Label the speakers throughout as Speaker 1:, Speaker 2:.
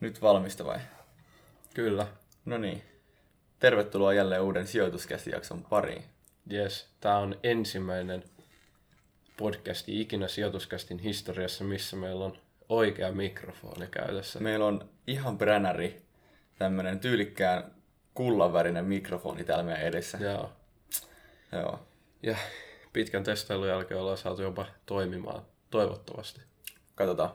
Speaker 1: Nyt valmista vai?
Speaker 2: Kyllä.
Speaker 1: No niin. Tervetuloa jälleen uuden sijoituskästijakson pariin.
Speaker 2: Yes, tämä on ensimmäinen podcasti ikinä sijoituskästin historiassa, missä meillä on oikea mikrofoni käytössä.
Speaker 1: Meillä on ihan bränäri, tämmönen tyylikkään kullanvärinen mikrofoni täällä meidän edessä.
Speaker 2: Joo.
Speaker 1: Joo.
Speaker 2: Ja pitkän testailun jälkeen ollaan saatu jopa toimimaan, toivottavasti.
Speaker 1: Katsotaan.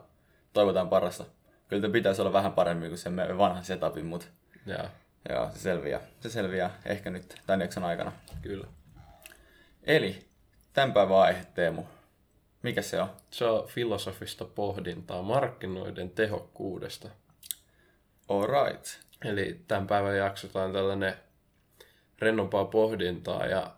Speaker 1: Toivotaan parasta. Kyllä tämä pitäisi olla vähän paremmin kuin se meidän vanha setupin, mutta
Speaker 2: Joo,
Speaker 1: joo, se selviää. Se selviää ehkä nyt tämän jakson aikana.
Speaker 2: kyllä.
Speaker 1: Eli tämän päivän aihe, Teemu. Mikä se on?
Speaker 2: Se on filosofista pohdintaa markkinoiden tehokkuudesta.
Speaker 1: Alright.
Speaker 2: Eli tämän päivän jaksotaan tällainen rennompaa pohdintaa ja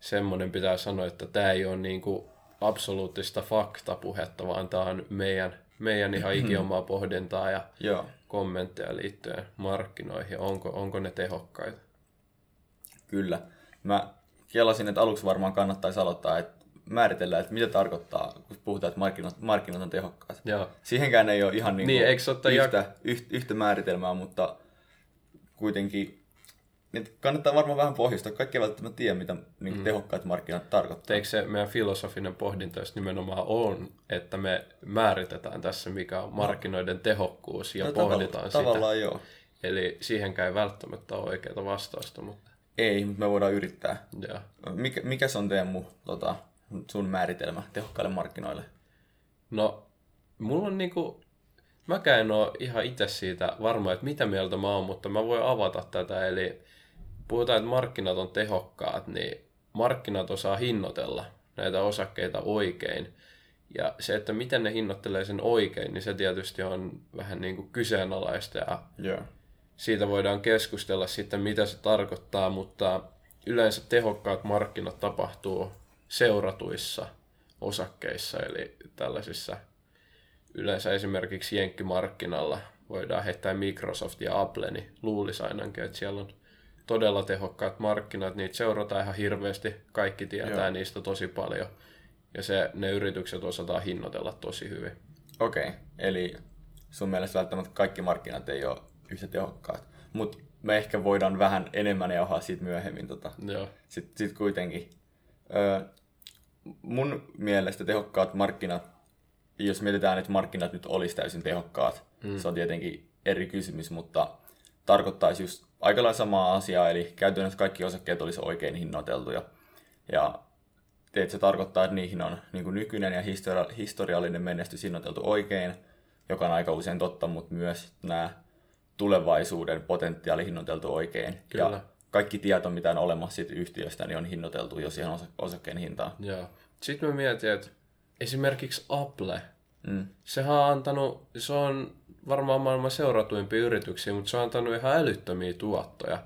Speaker 2: semmoinen pitää sanoa, että tämä ei ole niinku absoluuttista faktapuhetta, vaan tämä on meidän, meidän ihan ikiomaa pohdintaa ja
Speaker 1: Joo.
Speaker 2: kommentteja liittyen markkinoihin. Onko, onko ne tehokkaita?
Speaker 1: Kyllä. Mä kelasin, että aluksi varmaan kannattaisi aloittaa, että määritellään, että mitä tarkoittaa, kun puhutaan, että markkinat, markkinat on tehokkaat.
Speaker 2: Joo.
Speaker 1: Siihenkään ei ole ihan niin
Speaker 2: Niin, eikö
Speaker 1: yhtä, yhtä, yhtä määritelmää, mutta kuitenkin niin kannattaa varmaan vähän pohjustaa. Kaikki eivät välttämättä tiedä, mitä niin mm. tehokkaat markkinat tarkoittaa.
Speaker 2: Eikö se meidän filosofinen pohdinta just nimenomaan on, että me määritetään tässä, mikä on markkinoiden tehokkuus ja
Speaker 1: No,
Speaker 2: pohditaan
Speaker 1: tavalla-
Speaker 2: sitä.
Speaker 1: Tavallaan joo.
Speaker 2: Eli siihenkään ei välttämättä ole oikeaa vastausta, mutta
Speaker 1: Ei, mutta me voidaan yrittää.
Speaker 2: joo.
Speaker 1: Mikä, mikä se on Teemu, tota, sun määritelmä tehokkaille markkinoille?
Speaker 2: No, mulla on niinku, mäkään en ole ihan itse siitä varma, että mitä mieltä mä oon, mutta mä voin avata tätä. Eli puhutaan, että markkinat on tehokkaat, niin markkinat osaa hinnoitella näitä osakkeita oikein. Ja se, että miten ne hinnoittelee sen oikein, niin se tietysti on vähän niin kuin kyseenalaista ja
Speaker 1: Joo.
Speaker 2: siitä voidaan keskustella sitten, mitä se tarkoittaa, mutta yleensä tehokkaat markkinat tapahtuu seuratuissa osakkeissa, eli tällaisissa yleensä esimerkiksi Jenkkimarkkinalla voidaan heittää Microsoft ja Apple, niin luulisi ainakin, että siellä on todella tehokkaat markkinat, niitä seurataan ihan hirveästi, kaikki tietää
Speaker 1: Joo.
Speaker 2: niistä tosi paljon, ja se, ne yritykset osataan hinnoitella tosi hyvin.
Speaker 1: Okei, okay. eli sun mielestä välttämättä kaikki markkinat ei ole yhtä tehokkaat. Mutta me ehkä voidaan vähän enemmän jauhaa siitä myöhemmin. Tota.
Speaker 2: Joo,
Speaker 1: Sitten sit kuitenkin. Öö, mun mielestä tehokkaat markkinat, jos mietitään, että markkinat nyt olisi täysin tehokkaat, mm. se on tietenkin eri kysymys, mutta tarkoittaisi just aika lailla samaa asiaa, eli käytännössä kaikki osakkeet olisi oikein hinnoiteltuja. Ja teet se tarkoittaa, että niihin on niin kuin nykyinen ja historia- historiallinen menestys hinnoiteltu oikein, joka on aika usein totta, mutta myös nämä tulevaisuuden potentiaali hinnoiteltu oikein.
Speaker 2: Kyllä.
Speaker 1: Ja kaikki tieto, mitä on olemassa siitä yhtiöstä, niin on hinnoiteltu jo siihen osa- osakkeen hintaan.
Speaker 2: joo. Sitten mä mietin, että esimerkiksi Apple,
Speaker 1: Mm.
Speaker 2: sehän on antanut, se on varmaan maailman seuratuimpia yrityksiä, mutta se on antanut ihan älyttömiä tuottoja.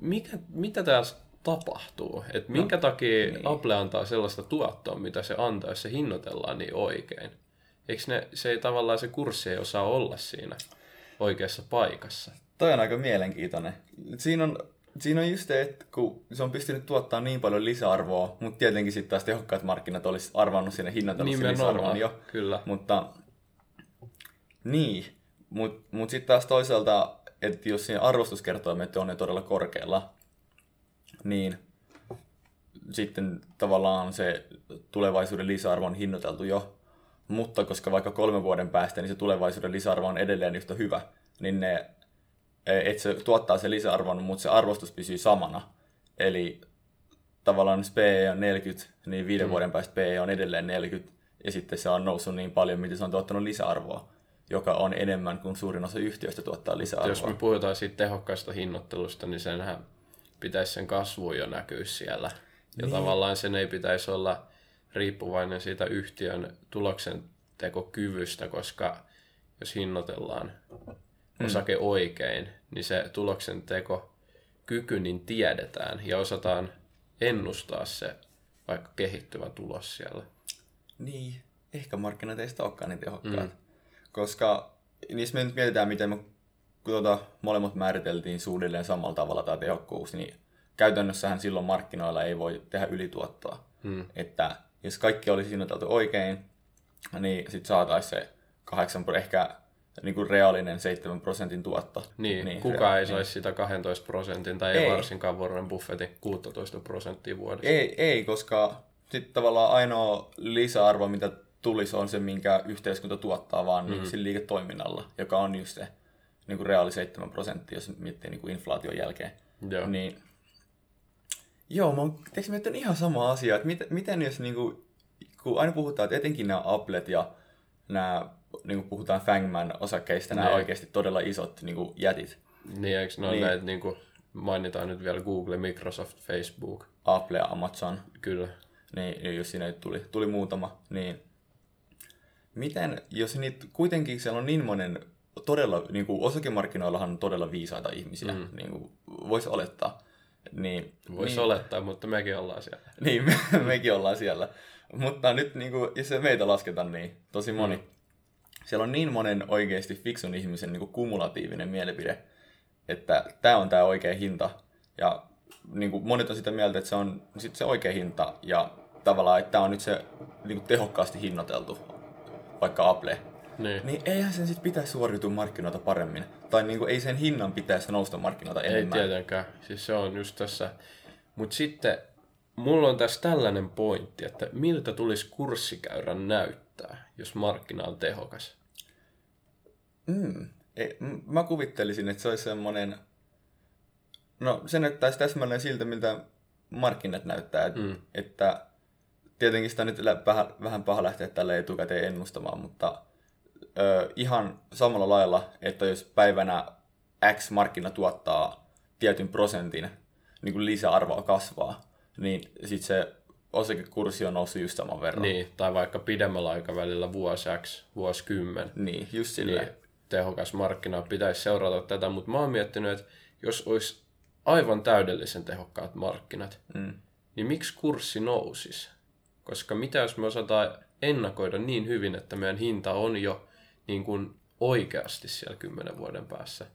Speaker 2: Mikä, mitä tässä tapahtuu? Et minkä no, takia niin. Apple antaa sellaista tuottoa, mitä se antaa, jos se hinnoitellaan niin oikein? Eikö ne, se ei tavallaan se kurssi ei osaa olla siinä oikeassa paikassa?
Speaker 1: Toi on aika mielenkiintoinen. Siinä on, siinä on just se, että kun se on pystynyt tuottaa niin paljon lisäarvoa, mutta tietenkin sitten taas tehokkaat markkinat olisi arvannut sinne hinnoitellut sen lisäarvon jo.
Speaker 2: kyllä.
Speaker 1: Mutta niin, mutta mut sitten taas toisaalta, että jos siinä arvostuskertoimet on ne todella korkealla, niin sitten tavallaan se tulevaisuuden lisäarvo on hinnoiteltu jo. Mutta koska vaikka kolmen vuoden päästä, niin se tulevaisuuden lisäarvo on edelleen yhtä hyvä, niin ne, että se tuottaa se lisäarvon, mutta se arvostus pysyy samana. Eli tavallaan jos PE on 40, niin viiden mm. vuoden päästä PE on edelleen 40, ja sitten se on noussut niin paljon, miten se on tuottanut lisäarvoa, joka on enemmän kuin suurin osa yhtiöistä tuottaa lisäarvoa.
Speaker 2: Jos me puhutaan siitä tehokkaasta hinnoittelusta, niin senhän pitäisi sen kasvu jo näkyä siellä. Ja niin. tavallaan sen ei pitäisi olla riippuvainen siitä yhtiön tuloksentekokyvystä, koska jos hinnoitellaan osake oikein, niin se tuloksentekokyky niin tiedetään ja osataan ennustaa se vaikka kehittyvä tulos siellä.
Speaker 1: Niin, ehkä markkinat ei sitä olekaan niin tehokkaat. Mm. Koska niissä me nyt mietitään, miten me kun tuota, molemmat määriteltiin suunnilleen samalla tavalla tämä tehokkuus, niin käytännössähän silloin markkinoilla ei voi tehdä ylituottoa.
Speaker 2: Mm.
Speaker 1: Että jos kaikki olisi hinnoiteltu oikein, niin sitten saataisiin se 8, ehkä niin kuin reaalinen 7 prosentin tuotto.
Speaker 2: Niin, niin kukaan ei saisi sitä 12 prosentin, tai ei, ei varsinkaan Warren Buffettin 16 prosenttia vuodessa.
Speaker 1: Ei, ei koska sitten tavallaan ainoa lisäarvo, mitä tulisi, on se, minkä yhteiskunta tuottaa vaan mm-hmm. niin liiketoiminnalla, joka on just se niin kuin reaali 7 prosenttia, jos miettii niin kuin inflaation jälkeen.
Speaker 2: Joo.
Speaker 1: Niin, joo, mä oon miettinyt ihan sama asia, että miten, miten jos niin kuin, kun aina puhutaan, että etenkin nämä Applet ja nämä, niin kuin puhutaan Fangman osakkeista, nämä niin. oikeasti todella isot niin kuin jätit.
Speaker 2: Niin, eikö ne niin. näitä, niin kuin mainitaan nyt vielä Google, Microsoft, Facebook.
Speaker 1: Apple ja Amazon.
Speaker 2: Kyllä.
Speaker 1: Niin, jos siinä tuli, tuli muutama, niin miten, jos niitä kuitenkin siellä on niin monen todella, niin kuin osakemarkkinoillahan on todella viisaita ihmisiä, mm. niin kuin voisi olettaa. Niin,
Speaker 2: voisi niin, olettaa, mutta mekin ollaan siellä.
Speaker 1: Niin, me, mekin ollaan siellä. Mutta nyt, niin kuin, jos se meitä lasketaan, niin tosi moni. Mm. Siellä on niin monen oikeasti fiksun ihmisen niin kuin kumulatiivinen mielipide, että tämä on tämä oikea hinta. Ja niin kuin monet on sitä mieltä, että se on sit se oikea hinta ja tavallaan, että tämä on nyt se niin kuin tehokkaasti hinnoiteltu, vaikka Apple.
Speaker 2: Niin.
Speaker 1: niin eihän sen sitten pitäisi suoriutua markkinoilta paremmin. Tai niin kuin, ei sen hinnan pitäisi nousta markkinoilta enemmän.
Speaker 2: Ei tietenkään. Siis se on just tässä. Mutta sitten mulla on tässä tällainen pointti, että miltä tulisi kurssikäyrän näyttää, jos markkina on tehokas?
Speaker 1: Mm. Ei, mä kuvittelisin, että se olisi semmoinen... No, se näyttäisi täsmälleen siltä, miltä markkinat näyttää. Mm. Että tietenkin sitä nyt vähän, vähän paha lähteä tälle etukäteen ennustamaan, mutta ö, ihan samalla lailla, että jos päivänä X markkina tuottaa tietyn prosentin niin kuin lisäarvoa kasvaa, niin sitten se osakekurssi on noussut just saman verran.
Speaker 2: Niin, tai vaikka pidemmällä aikavälillä vuosi X, vuosi kymmen.
Speaker 1: Niin, just silleen. Niin
Speaker 2: tehokas markkina pitäisi seurata tätä, mutta mä oon miettinyt, että jos olisi aivan täydellisen tehokkaat markkinat,
Speaker 1: mm.
Speaker 2: niin miksi kurssi nousisi? Koska mitä jos me osataan ennakoida niin hyvin, että meidän hinta on jo niin kuin oikeasti siellä kymmenen vuoden päässä.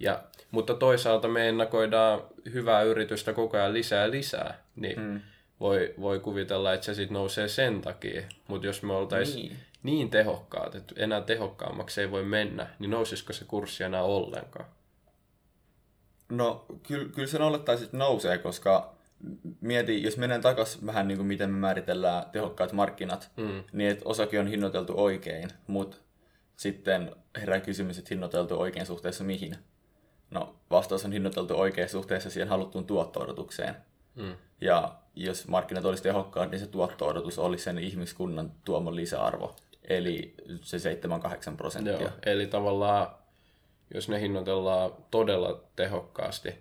Speaker 2: Ja, mutta toisaalta me ennakoidaan hyvää yritystä koko ajan lisää ja lisää, niin mm. voi, voi kuvitella, että se sitten nousee sen takia. Mutta jos me oltaisiin niin. niin tehokkaat, että enää tehokkaammaksi ei voi mennä, niin nousisiko se kurssi enää ollenkaan?
Speaker 1: No kyllä, kyllä sen olettaisiin, että nousee, koska mieti, jos menen takaisin vähän niin kuin miten me määritellään tehokkaat markkinat,
Speaker 2: mm.
Speaker 1: niin että osake on hinnoiteltu oikein, mutta sitten herää kysymys, että hinnoiteltu oikein suhteessa mihin? No, vastaus on hinnoiteltu oikein suhteessa siihen haluttuun tuotto-odotukseen.
Speaker 2: Mm.
Speaker 1: Ja jos markkinat olisi tehokkaat, niin se tuotto-odotus olisi sen ihmiskunnan tuoma lisäarvo. Eli se 7-8 prosenttia. Joo,
Speaker 2: eli tavallaan, jos ne hinnoitellaan todella tehokkaasti,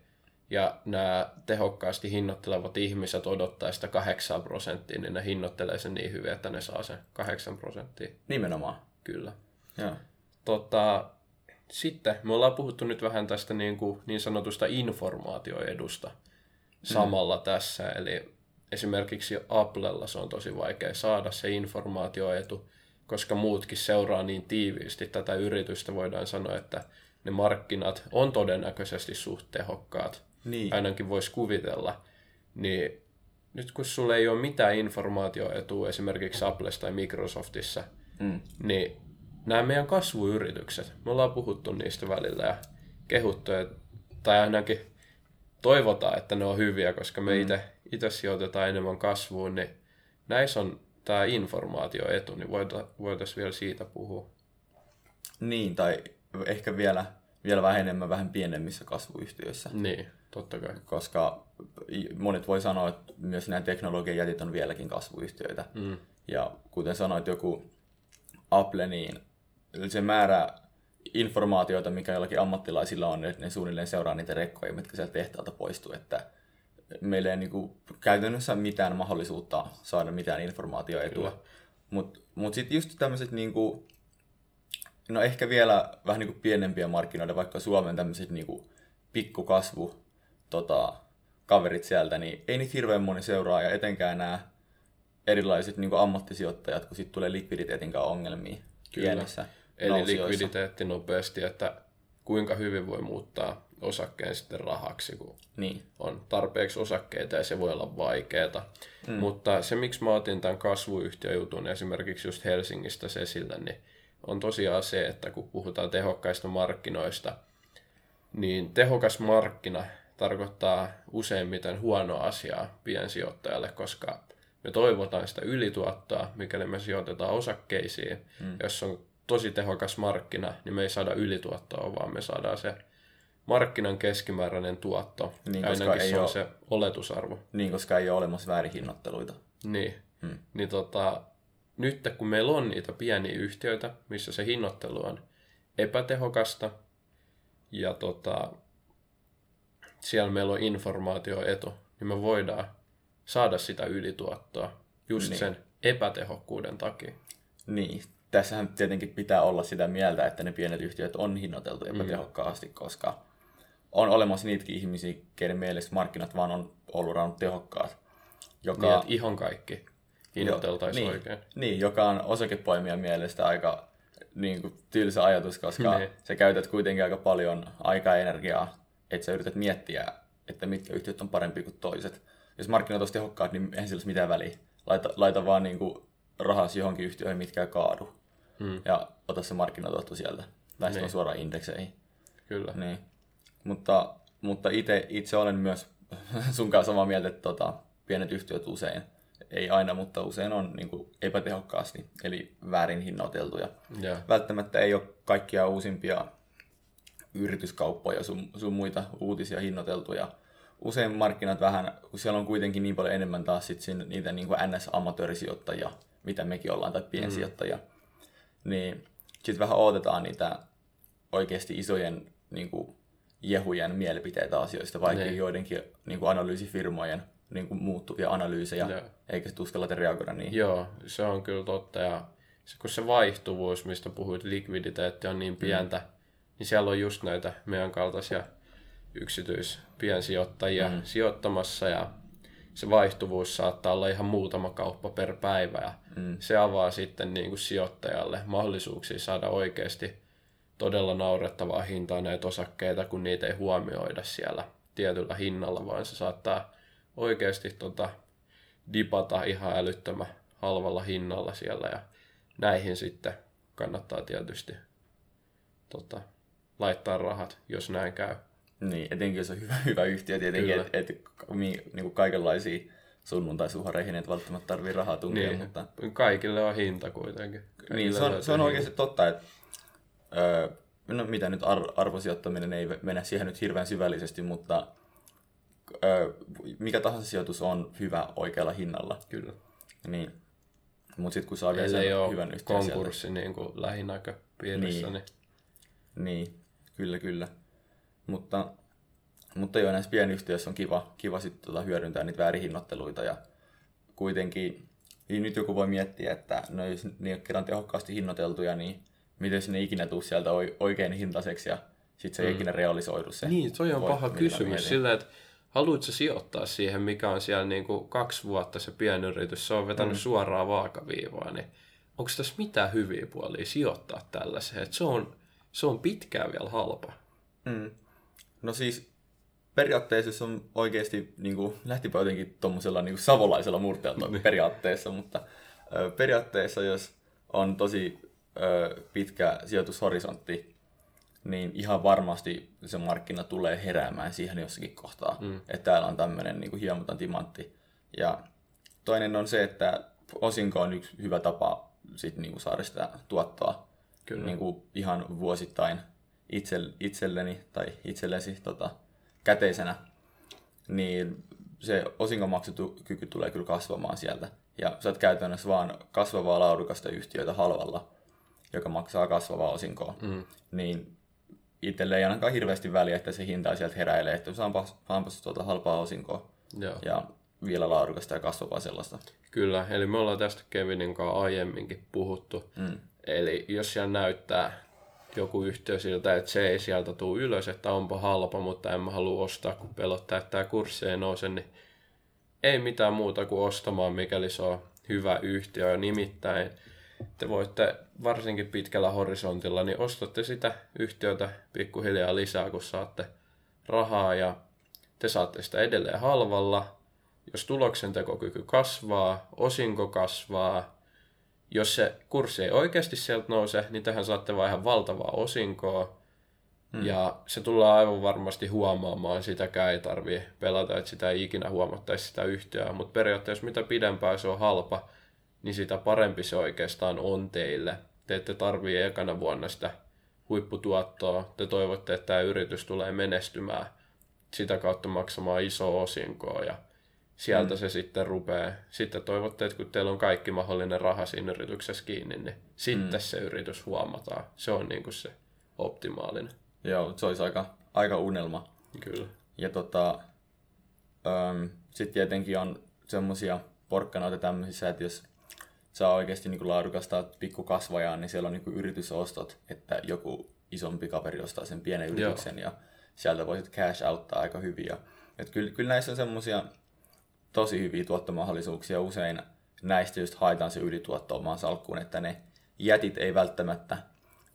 Speaker 2: ja nämä tehokkaasti hinnoittelevat ihmiset odottaa sitä 8 prosenttia, niin ne hinnoittelee sen niin hyvin, että ne saa sen 8 prosenttia.
Speaker 1: Nimenomaan.
Speaker 2: Kyllä.
Speaker 1: Joo.
Speaker 2: Tota, sitten me ollaan puhuttu nyt vähän tästä niin, kuin, niin sanotusta informaatioedusta samalla mm. tässä. Eli esimerkiksi Applella se on tosi vaikea saada se informaatioetu, koska muutkin seuraa niin tiiviisti tätä yritystä. Voidaan sanoa, että ne markkinat on todennäköisesti suht tehokkaat.
Speaker 1: Niin.
Speaker 2: Ainakin voisi kuvitella. Niin nyt kun sulla ei ole mitään informaatioetua esimerkiksi Applessa tai Microsoftissa,
Speaker 1: mm.
Speaker 2: niin nämä meidän kasvuyritykset, me ollaan puhuttu niistä välillä ja kehuttu, tai ainakin toivotaan, että ne on hyviä, koska me mm. itse sijoitetaan enemmän kasvuun, niin näissä on tämä informaatioetu, niin voitaisiin vielä siitä puhua.
Speaker 1: Niin, tai ehkä vielä, vielä vähän enemmän vähän pienemmissä kasvuyhtiöissä.
Speaker 2: Niin, totta kai.
Speaker 1: Koska monet voi sanoa, että myös nämä teknologian jätit on vieläkin kasvuyhtiöitä.
Speaker 2: Mm.
Speaker 1: Ja kuten sanoit, joku Apple, niin se määrä informaatiota, mikä jollakin ammattilaisilla on, että ne suunnilleen seuraa niitä rekkoja, mitkä sieltä tehtaalta poistuu, että meillä ei niinku käytännössä mitään mahdollisuutta saada mitään informaatioetua. Mutta mut sitten just tämmöiset, niinku, no ehkä vielä vähän niinku pienempiä markkinoita, vaikka Suomen tämmöiset niinku pikkukasvu tota, kaverit sieltä, niin ei niitä hirveän moni seuraa, ja etenkään nämä erilaiset niin ammattisijoittajat, kun sitten tulee likviditeetin ongelmia Kyllä. pienissä
Speaker 2: Eli likviditeetti nopeasti, että kuinka hyvin voi muuttaa osakkeen sitten rahaksi, kun
Speaker 1: niin.
Speaker 2: on tarpeeksi osakkeita ja se voi olla vaikeaa. Mm. Mutta se, miksi mä otin tämän kasvuyhtiöjutun esimerkiksi just Helsingistä esille, niin on tosiaan se, että kun puhutaan tehokkaista markkinoista, niin tehokas markkina tarkoittaa useimmiten huonoa asiaa piensijoittajalle, koska me toivotaan sitä ylituottoa, mikäli me sijoitetaan osakkeisiin. Mm. Jos on tosi tehokas markkina, niin me ei saada ylituottoa, vaan me saadaan se markkinan keskimääräinen tuotto. Niin, koska ei se ole, se oletusarvo.
Speaker 1: Niin, koska ei ole olemassa väärinhinnoitteluita.
Speaker 2: Niin. Hmm. Niin tota, nyt kun meillä on niitä pieniä yhtiöitä, missä se hinnoittelu on epätehokasta, ja tota, siellä meillä on informaatioetu, niin me voidaan saada sitä ylituottoa just niin. sen epätehokkuuden takia.
Speaker 1: Niin, tässähän tietenkin pitää olla sitä mieltä, että ne pienet yhtiöt on hinnoiteltu epätehokkaasti, mm. koska on olemassa niitäkin ihmisiä, keiden mielestä markkinat vaan on ollut rannut tehokkaat.
Speaker 2: Joka... Niin, että ihan kaikki hinnoiteltaisiin
Speaker 1: niin,
Speaker 2: oikein.
Speaker 1: Niin, joka on osakepoimijan mielestä aika niin kuin, tylsä ajatus, koska niin. sä käytät kuitenkin aika paljon aikaa ja energiaa, että sä yrität miettiä, että mitkä yhtiöt on parempi kuin toiset. Jos markkinat olisi tehokkaat, niin eihän sillä olisi mitään väliä. Laita, laita vaan niin kuin, rahasi johonkin yhtiöihin, mitkä ei kaadu. Hmm. Ja ota se markkinatuotto sieltä. Tai niin. suoraan indekseihin.
Speaker 2: Kyllä.
Speaker 1: Niin. Mutta, mutta ite, itse olen myös sun kanssa samaa mieltä, että tota, pienet yhtiöt usein, ei aina, mutta usein on niin kuin epätehokkaasti, eli väärin hinnoiteltuja. Yeah. Välttämättä ei ole kaikkia uusimpia yrityskauppoja, sun, sun muita uutisia hinnoiteltuja. Usein markkinat vähän, kun siellä on kuitenkin niin paljon enemmän taas sit sin, niitä niin kuin NS-amatöörisijoittajia, mitä mekin ollaan, tai piensijoittajia, mm. niin sitten vähän odotetaan niitä oikeasti isojen niin kuin, jehujen mielipiteitä asioista, vaikka niin. joidenkin niin kuin analyysifirmojen niin kuin muuttuvia analyysejä, Joo. eikä se uskalleta reagoida niihin.
Speaker 2: Joo, se on kyllä totta. Ja se, kun se vaihtuvuus, mistä puhuit, likviditeetti on niin pientä, mm. Niin siellä on just näitä meidän kaltaisia yksityispiensijoittajia mm. sijoittamassa ja se vaihtuvuus saattaa olla ihan muutama kauppa per päivä ja mm. se avaa sitten niin kuin sijoittajalle mahdollisuuksia saada oikeasti todella naurettavaa hintaa näitä osakkeita, kun niitä ei huomioida siellä tietyllä hinnalla, vaan se saattaa oikeasti tota, dipata ihan älyttömän halvalla hinnalla siellä ja näihin sitten kannattaa tietysti tota, laittaa rahat, jos näin käy.
Speaker 1: Niin, etenkin jos on hyvä, hyvä yhtiö tietenkin, että et, et, niin kaikenlaisia sunnuntaisuhareihin et välttämättä tarvii rahaa tunkia, niin, mutta...
Speaker 2: Kaikille on hinta kuitenkin.
Speaker 1: Kaikille niin, se on, se on oikeasti totta, että öö, no mitä nyt ar- arvosijoittaminen ei mene siihen nyt hirveän syvällisesti, mutta öö, mikä tahansa sijoitus on hyvä oikealla hinnalla.
Speaker 2: Kyllä.
Speaker 1: Niin. Mutta sitten kun saa vielä sen hyvän
Speaker 2: yhtiön konkurssi sieltä. niin kuin lähinäköpiirissä. Niin.
Speaker 1: niin. niin, kyllä kyllä. Mutta, mutta joo, näissä pienyhtiöissä on kiva, kiva sit tota hyödyntää niitä väärihinnoitteluita ja kuitenkin niin nyt joku voi miettiä, että no jos ne on kerran tehokkaasti hinnoiteltuja, niin miten sinne ikinä tuu sieltä oikein hintaiseksi ja sitten se ei mm. ikinä realisoidu se.
Speaker 2: Niin, toi on voit, paha kysymys sillä, että haluatko sijoittaa siihen, mikä on siellä niin kuin kaksi vuotta se pienyritys, se on vetänyt mm. suoraan vaakaviivaa, niin onko tässä mitään hyviä puolia sijoittaa tällaiseen? Että se, on, se on pitkään vielä halpa.
Speaker 1: Mm. No siis periaatteessa se on oikeasti, niin kuin, lähtipä jotenkin tuommoisella niin savolaisella murteella niin. periaatteessa, mutta ö, periaatteessa jos on tosi ö, pitkä sijoitushorisontti, niin ihan varmasti se markkina tulee heräämään siihen jossakin kohtaa, mm. että täällä on tämmöinen niin hiemotan timantti. Ja toinen on se, että osinko on yksi hyvä tapa sit, niin kuin saada sitä tuottoa Kyllä. Niin kuin ihan vuosittain itselleni tai itsellesi tota, käteisenä, niin se osingonmaksukyky tulee kyllä kasvamaan sieltä. Ja sä oot käytännössä vaan kasvavaa laadukasta yhtiötä halvalla, joka maksaa kasvavaa osinkoa. Mm. Niin itselle ei ainakaan hirveästi väliä, että se hinta sieltä heräilee, että saanpas, saanpas tuota halpaa osinkoa. Joo. Ja vielä laadukasta ja kasvavaa sellaista.
Speaker 2: Kyllä, eli me ollaan tästä Kevinin kanssa aiemminkin puhuttu. Mm. Eli jos siellä näyttää joku yhtiö siltä, että se ei sieltä tule ylös, että onpa halpa, mutta en mä halua ostaa, kun pelottaa, että tämä kurssi ei nouse, niin ei mitään muuta kuin ostamaan, mikäli se on hyvä yhtiö. Nimittäin te voitte varsinkin pitkällä horisontilla, niin ostatte sitä yhtiötä pikkuhiljaa lisää, kun saatte rahaa ja te saatte sitä edelleen halvalla. Jos tuloksen tekokyky kasvaa, osinko kasvaa jos se kurssi ei oikeasti sieltä nouse, niin tähän saatte vaan ihan valtavaa osinkoa. Hmm. Ja se tullaan aivan varmasti huomaamaan, sitäkään ei tarvii pelata, että sitä ei ikinä huomattaisi sitä yhtiöä. Mutta periaatteessa mitä pidempään se on halpa, niin sitä parempi se oikeastaan on teille. Te ette tarvii ekana vuonna sitä huipputuottoa. Te toivotte, että tämä yritys tulee menestymään sitä kautta maksamaan iso osinkoa ja sieltä mm. se sitten rupeaa. Sitten toivotte, että kun teillä on kaikki mahdollinen raha siinä yrityksessä kiinni, niin sitten mm. se yritys huomataan. Se on niin kuin se optimaalinen.
Speaker 1: Joo, se olisi aika, aika unelma.
Speaker 2: Kyllä.
Speaker 1: Ja tota, sitten tietenkin on semmoisia porkkanoita tämmöisissä, että jos saa oikeasti niin laadukasta pikkukasvajaa, niin siellä on niin yritysostot, että joku isompi kaveri ostaa sen pienen yrityksen Joo. ja sieltä voisit cash outtaa aika hyvin. Ja, et kyllä, kyllä näissä on semmoisia tosi hyviä tuottomahdollisuuksia. Usein näistä just haetaan se ylituotto omaan salkkuun, että ne jätit ei välttämättä,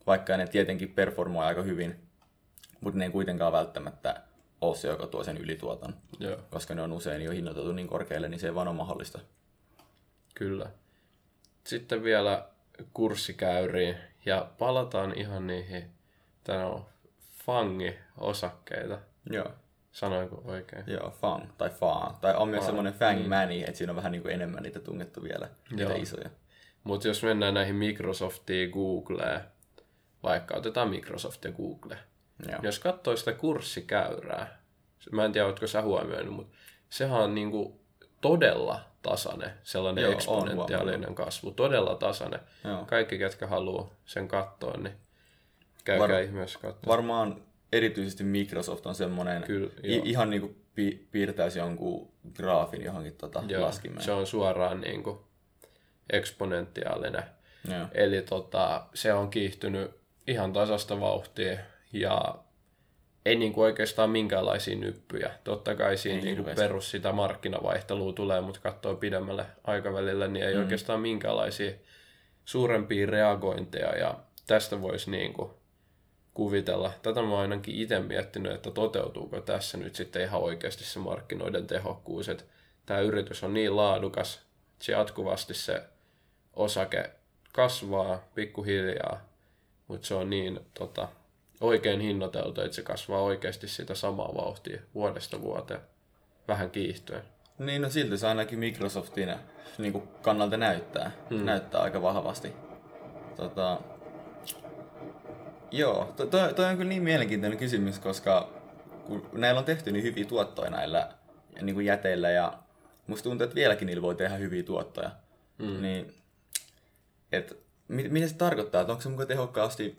Speaker 1: vaikka ne tietenkin performoi aika hyvin, mutta ne ei kuitenkaan välttämättä ole se, joka tuo sen ylituoton. Joo. Koska ne on usein jo hinnoiteltu niin korkealle, niin se ei vaan ole mahdollista.
Speaker 2: Kyllä. Sitten vielä kurssikäyriin ja palataan ihan niihin on fangi-osakkeita.
Speaker 1: Joo.
Speaker 2: Sanoinko oikein?
Speaker 1: Joo, fang tai faan. Tai on myös semmoinen fang niin. money, että siinä on vähän niin kuin enemmän niitä tungettu vielä, niitä Joo. isoja.
Speaker 2: Mutta jos mennään näihin Microsoftiin, Googleen, vaikka otetaan Microsoft ja Google. Joo. Jos katsoo sitä kurssikäyrää, mä en tiedä, oletko sä huomioinut, mutta sehän on niinku todella tasainen, sellainen Joo, eksponentiaalinen kasvu, todella tasainen. Joo. Kaikki, ketkä haluaa sen katsoa, niin käykää Var- ihmeessä katsoa.
Speaker 1: Varmaan erityisesti Microsoft on semmoinen, Kyllä, i- ihan niin kuin pi- piirtäisi jonkun graafin johonkin tota joo, laskimeen.
Speaker 2: Se on suoraan niin kuin eksponentiaalinen. Joo. Eli tota, se on kiihtynyt ihan tasasta vauhtia ja ei niin kuin oikeastaan minkäänlaisia nyppyjä. Totta kai siinä niin kuin perus sitä markkinavaihtelua tulee, mutta katsoo pidemmälle aikavälillä, niin ei mm. oikeastaan minkäänlaisia suurempia reagointeja. Ja tästä voisi niin kuin kuvitella. Tätä mä ainakin itse miettinyt, että toteutuuko tässä nyt sitten ihan oikeasti se markkinoiden tehokkuus. Että tämä yritys on niin laadukas, että se jatkuvasti se osake kasvaa pikkuhiljaa, mutta se on niin tota, oikein hinnoiteltu, että se kasvaa oikeasti sitä samaa vauhtia vuodesta vuoteen vähän kiihtyen.
Speaker 1: Niin, no silti se ainakin Microsoftin niin kuin kannalta näyttää. Hmm. Näyttää aika vahvasti. Tota, joo, to, toi, toi on kyllä niin mielenkiintoinen kysymys, koska kun näillä on tehty niin hyviä tuottoja näillä niin kuin jäteillä ja musta tuntuu, että vieläkin niillä voi tehdä hyviä tuottoja. Hmm. Niin, et, mit, mitä se tarkoittaa? Että onko se mukaan tehokkaasti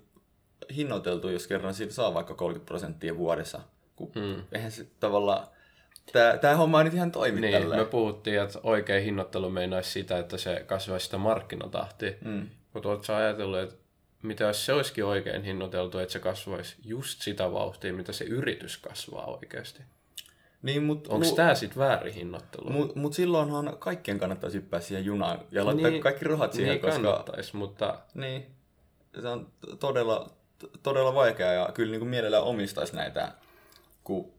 Speaker 1: hinnoiteltu, jos kerran siitä saa vaikka 30 prosenttia vuodessa. Kun hmm. eihän se tavallaan... Tämä, tämä homma on nyt ihan toimi
Speaker 2: niin, tälleen. me puhuttiin, että oikea hinnoittelu meinaisi sitä, että se kasvaisi sitä markkinatahtia. Hmm. Mutta oletko ajatellut, että mitä jos se olisikin oikein hinnoiteltu, että se kasvaisi just sitä vauhtia, mitä se yritys kasvaa oikeasti?
Speaker 1: Niin, mut,
Speaker 2: Onko mu- tämä sitten väärin hinnoittelu?
Speaker 1: Mutta mut silloinhan kaikkien kannattaisi hyppää siihen junaan ja laittaa niin, kaikki rahat siihen,
Speaker 2: niin koska... kannattaisi, mutta...
Speaker 1: Niin, se on todella, todella vaikeaa ja kyllä niin kuin mielellään omistaisi näitä, kun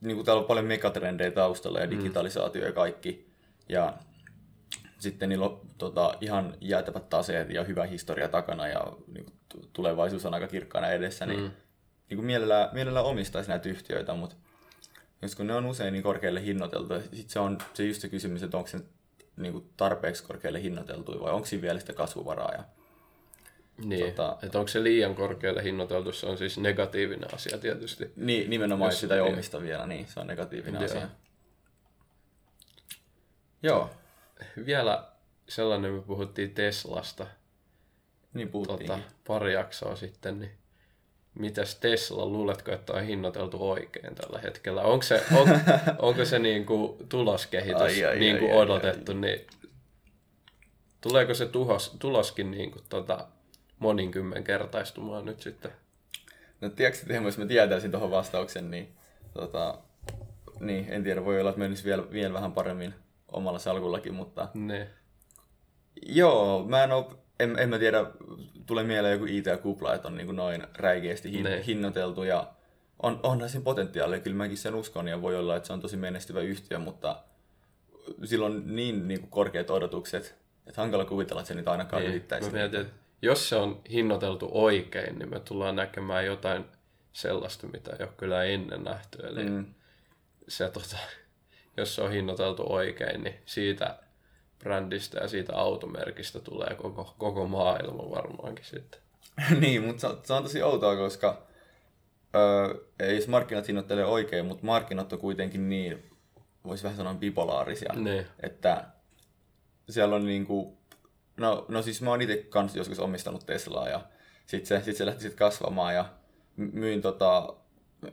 Speaker 1: niin kuin täällä on paljon megatrendejä taustalla ja mm. digitalisaatio ja kaikki. Ja sitten niillä on tota, ihan jäätävät taseet ja hyvä historia takana ja niin kuin, tulevaisuus on aika kirkkaana edessä, niin, mm. niin kuin mielellään, mielellään omistaisi näitä yhtiöitä, mutta jos kun ne on usein niin korkealle hinnoiteltu, sitten se on se just se kysymys, että onko se niin kuin tarpeeksi korkealle hinnoiteltu vai onko siinä vielä sitä kasvuvaraa. Ja,
Speaker 2: niin, tota, että onko se liian korkealle hinnoiteltu, se on siis negatiivinen asia tietysti.
Speaker 1: Niin, nimenomaan jos sitä ei omista vielä, niin se on negatiivinen Joo. asia. Joo.
Speaker 2: Vielä sellainen, me puhuttiin Teslasta.
Speaker 1: Niin puhuttiin. Tota,
Speaker 2: pari jaksoa sitten, niin mitäs Tesla, luuletko, että on hinnoiteltu oikein tällä hetkellä? Onko se, on, onko se niin kuin tuloskehitys ai, ai, niin kuin ai, odotettu, ai, ai. niin tuleeko se tuhos, tuloskin niin kuin tota, monikymmenkertaistumaan nyt sitten?
Speaker 1: No tiedätkö, että jos mä tietäisin tuohon vastauksen, niin, tota, niin en tiedä, voi olla, että menisi vielä, vielä vähän paremmin omalla salkullakin, mutta...
Speaker 2: Ne.
Speaker 1: Joo, mä en, ole, en, en mä tiedä, tulee mieleen joku IT-kupla, että on niin kuin noin räikeästi hin, hinnoiteltu ja on, onhan siinä potentiaalia, kyllä mäkin sen uskon ja voi olla, että se on tosi menestyvä yhtiö, mutta sillä on niin, niin kuin korkeat odotukset Että hankala kuvitella, että se nyt ainakaan
Speaker 2: Niin,
Speaker 1: ylittäisi.
Speaker 2: mä mietin, että jos se on hinnoiteltu oikein, niin me tullaan näkemään jotain sellaista, mitä ei ole kyllä ennen nähty. Eli mm. se, tota, jos se on hinnoiteltu oikein, niin siitä brändistä ja siitä automerkistä tulee koko, koko maailma varmaankin sitten.
Speaker 1: niin, mutta se, se on tosi outoa, koska öö, ei jos markkinat hinnoittelee oikein, mutta markkinat on kuitenkin niin, voisi vähän sanoa bipolaarisia,
Speaker 2: Niin.
Speaker 1: että siellä on niinku, no, no siis mä oon itse kanssa joskus omistanut Teslaa ja sit se, sit se lähti sit kasvamaan ja my- myin tota,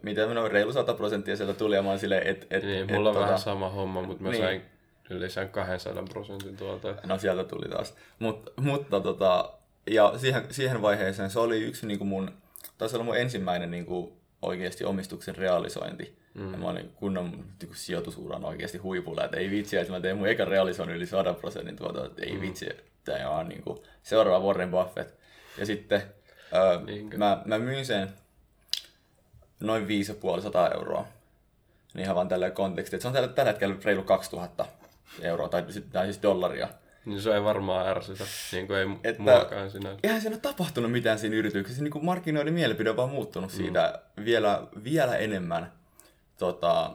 Speaker 1: mitä noin reilu 100 prosenttia sieltä tuli ja mä oon silleen, et, et,
Speaker 2: Niin,
Speaker 1: et,
Speaker 2: mulla on
Speaker 1: tota,
Speaker 2: vähän sama homma, mutta mä
Speaker 1: niin.
Speaker 2: sain yli sen 200 prosentin tuolta.
Speaker 1: No sieltä tuli taas. Mut, mutta tota, ja siihen, siihen vaiheeseen se oli yksi niinku mun, taisi olla mun ensimmäinen niinku oikeasti omistuksen realisointi. Mm. Ja mä olin kunnon niinku, sijoitusuran oikeasti huipulla, että ei vitsi, että mä tein mun ekan realisoinnin yli 100 prosentin tuota, että ei mm. vitsi, tämä on niinku seuraava Warren Buffett. Ja sitten öö,
Speaker 2: Niinkö?
Speaker 1: mä, mä myin sen noin 5,5 euroa. Niin ihan vaan tällä konteksti, että se on tällä, tällä hetkellä reilu 2000 euroa, tai, tai siis dollaria.
Speaker 2: Niin se ei varmaan ärsytä, niin kuin ei
Speaker 1: Että-
Speaker 2: muakaan sinänsä.
Speaker 1: Eihän siinä ole tapahtunut mitään siinä yrityksessä. Niin kuin markkinoiden mielipide on vaan muuttunut siitä vielä, vielä enemmän tota,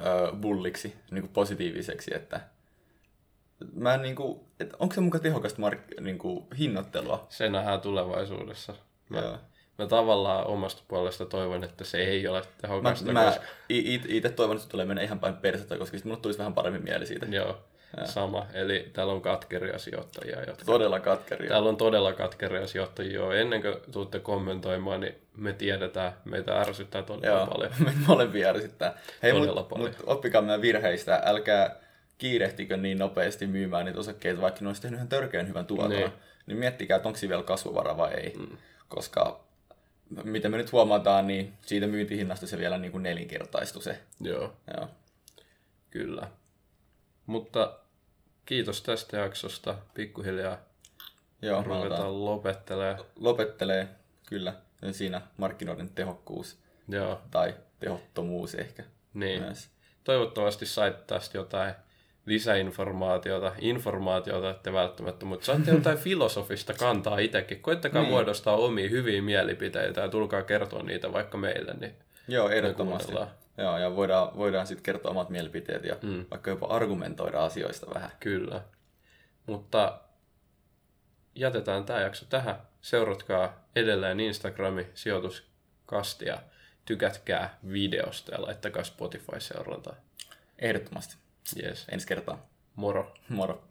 Speaker 1: ö, bulliksi, niin kuin positiiviseksi. Että mä en, niin kuin, että onko se muka tehokasta mark- niin kuin, hinnoittelua?
Speaker 2: Se nähdään tulevaisuudessa. Mä,
Speaker 1: Joo.
Speaker 2: Mä tavallaan omasta puolesta toivon, että se ei ole
Speaker 1: Mä,
Speaker 2: tehokasta,
Speaker 1: mä
Speaker 2: koska...
Speaker 1: itse toivon, että se tulee mennä ihan päin persettä, koska sitten mulle tulisi vähän paremmin mieli siitä.
Speaker 2: Joo, sama. Eli täällä on katkeria sijoittajia, jotka...
Speaker 1: Todella katkeria.
Speaker 2: Täällä on todella katkeria sijoittajia. jo. Ennen kuin tuutte kommentoimaan, niin me tiedetään, meitä ärsyttää todella
Speaker 1: Joo,
Speaker 2: paljon.
Speaker 1: meitä molempia ärsyttää. Hei,
Speaker 2: Todella
Speaker 1: mut,
Speaker 2: paljon.
Speaker 1: mut oppikaa meidän virheistä. Älkää kiirehtikö niin nopeasti myymään niitä osakkeita, vaikka ne olisi tehnyt ihan törkeän hyvän tuoton.
Speaker 2: Niin.
Speaker 1: Niin. niin miettikää, että onko siinä vielä kasvuvara vai ei. Mm. Koska mitä me nyt huomataan, niin siitä myyntihinnasta se vielä niin kuin nelinkertaistui se.
Speaker 2: Joo,
Speaker 1: Joo.
Speaker 2: kyllä. Mutta kiitos tästä jaksosta. Pikkuhiljaa
Speaker 1: Joo,
Speaker 2: ruvetaan lopettelee.
Speaker 1: lopettelee kyllä siinä markkinoiden tehokkuus
Speaker 2: Joo,
Speaker 1: tai tehottomuus ehkä
Speaker 2: niin.
Speaker 1: myös.
Speaker 2: Toivottavasti saitte tästä jotain lisäinformaatiota, informaatiota ette välttämättä, mutta saatte jotain filosofista kantaa itsekin. Koittakaa niin. muodostaa omia hyviä mielipiteitä ja tulkaa kertoa niitä vaikka meille. Niin
Speaker 1: Joo, ehdottomasti. Joo, ja voidaan, voidaan sitten kertoa omat mielipiteet ja mm. vaikka jopa argumentoida asioista vähän.
Speaker 2: Kyllä. Mutta jätetään tämä jakso tähän. Seuratkaa edelleen Instagrami sijoituskastia. Tykätkää videosta ja laittakaa Spotify-seurantaa.
Speaker 1: Ehdottomasti.
Speaker 2: Yes.
Speaker 1: Ensi kertaa.
Speaker 2: Moro.
Speaker 1: Moro.